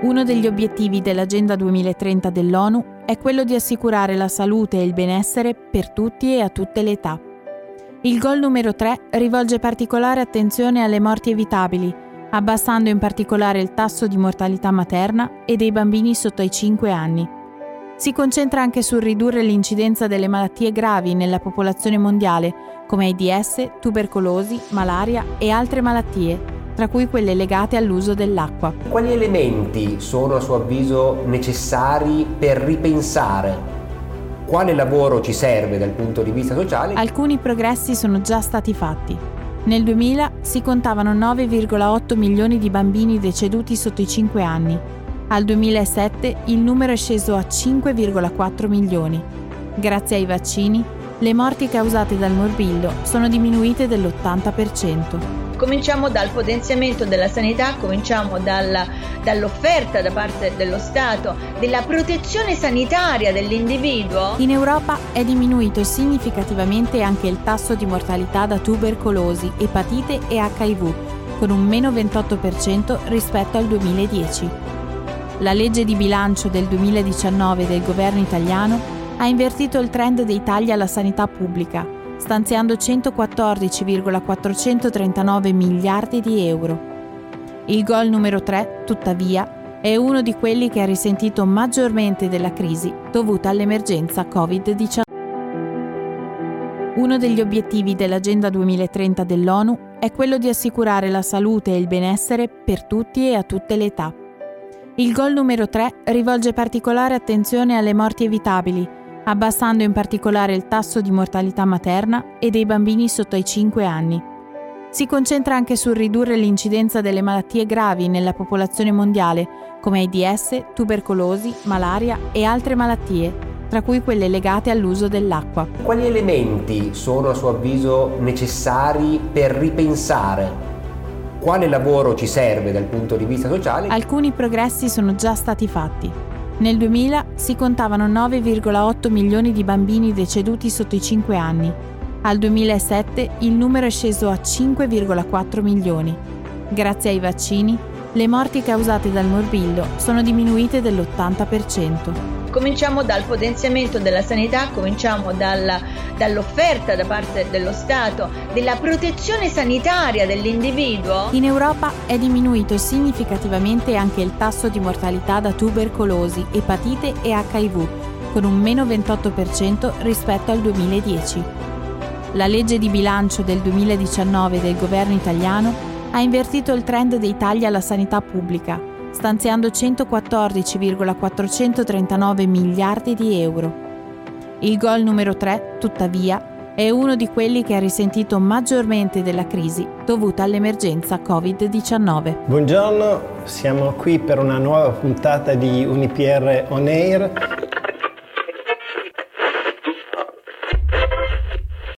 Uno degli obiettivi dell'Agenda 2030 dell'ONU è quello di assicurare la salute e il benessere per tutti e a tutte le età. Il goal numero 3 rivolge particolare attenzione alle morti evitabili, abbassando in particolare il tasso di mortalità materna e dei bambini sotto ai 5 anni. Si concentra anche sul ridurre l'incidenza delle malattie gravi nella popolazione mondiale, come AIDS, tubercolosi, malaria e altre malattie, tra cui quelle legate all'uso dell'acqua. Quali elementi sono a suo avviso necessari per ripensare quale lavoro ci serve dal punto di vista sociale? Alcuni progressi sono già stati fatti. Nel 2000 si contavano 9,8 milioni di bambini deceduti sotto i 5 anni. Al 2007 il numero è sceso a 5,4 milioni. Grazie ai vaccini, le morti causate dal morbillo sono diminuite dell'80%. Cominciamo dal potenziamento della sanità, cominciamo dalla, dall'offerta da parte dello Stato, della protezione sanitaria dell'individuo. In Europa è diminuito significativamente anche il tasso di mortalità da tubercolosi, epatite e HIV, con un meno 28% rispetto al 2010. La legge di bilancio del 2019 del governo italiano ha invertito il trend dei tagli alla sanità pubblica stanziando 114,439 miliardi di euro. Il gol numero 3, tuttavia, è uno di quelli che ha risentito maggiormente della crisi dovuta all'emergenza Covid-19. Uno degli obiettivi dell'Agenda 2030 dell'ONU è quello di assicurare la salute e il benessere per tutti e a tutte le età. Il gol numero 3 rivolge particolare attenzione alle morti evitabili, abbassando in particolare il tasso di mortalità materna e dei bambini sotto ai 5 anni. Si concentra anche sul ridurre l'incidenza delle malattie gravi nella popolazione mondiale, come AIDS, tubercolosi, malaria e altre malattie, tra cui quelle legate all'uso dell'acqua. Quali elementi sono a suo avviso necessari per ripensare quale lavoro ci serve dal punto di vista sociale? Alcuni progressi sono già stati fatti. Nel 2000 si contavano 9,8 milioni di bambini deceduti sotto i 5 anni. Al 2007 il numero è sceso a 5,4 milioni. Grazie ai vaccini, le morti causate dal morbillo sono diminuite dell'80%. Cominciamo dal potenziamento della sanità, cominciamo dalla, dall'offerta da parte dello Stato, della protezione sanitaria dell'individuo. In Europa è diminuito significativamente anche il tasso di mortalità da tubercolosi, epatite e HIV, con un meno 28% rispetto al 2010. La legge di bilancio del 2019 del governo italiano ha invertito il trend dei tagli alla sanità pubblica stanziando 114,439 miliardi di euro. Il gol numero 3, tuttavia, è uno di quelli che ha risentito maggiormente della crisi dovuta all'emergenza Covid-19. Buongiorno, siamo qui per una nuova puntata di Unipr On Air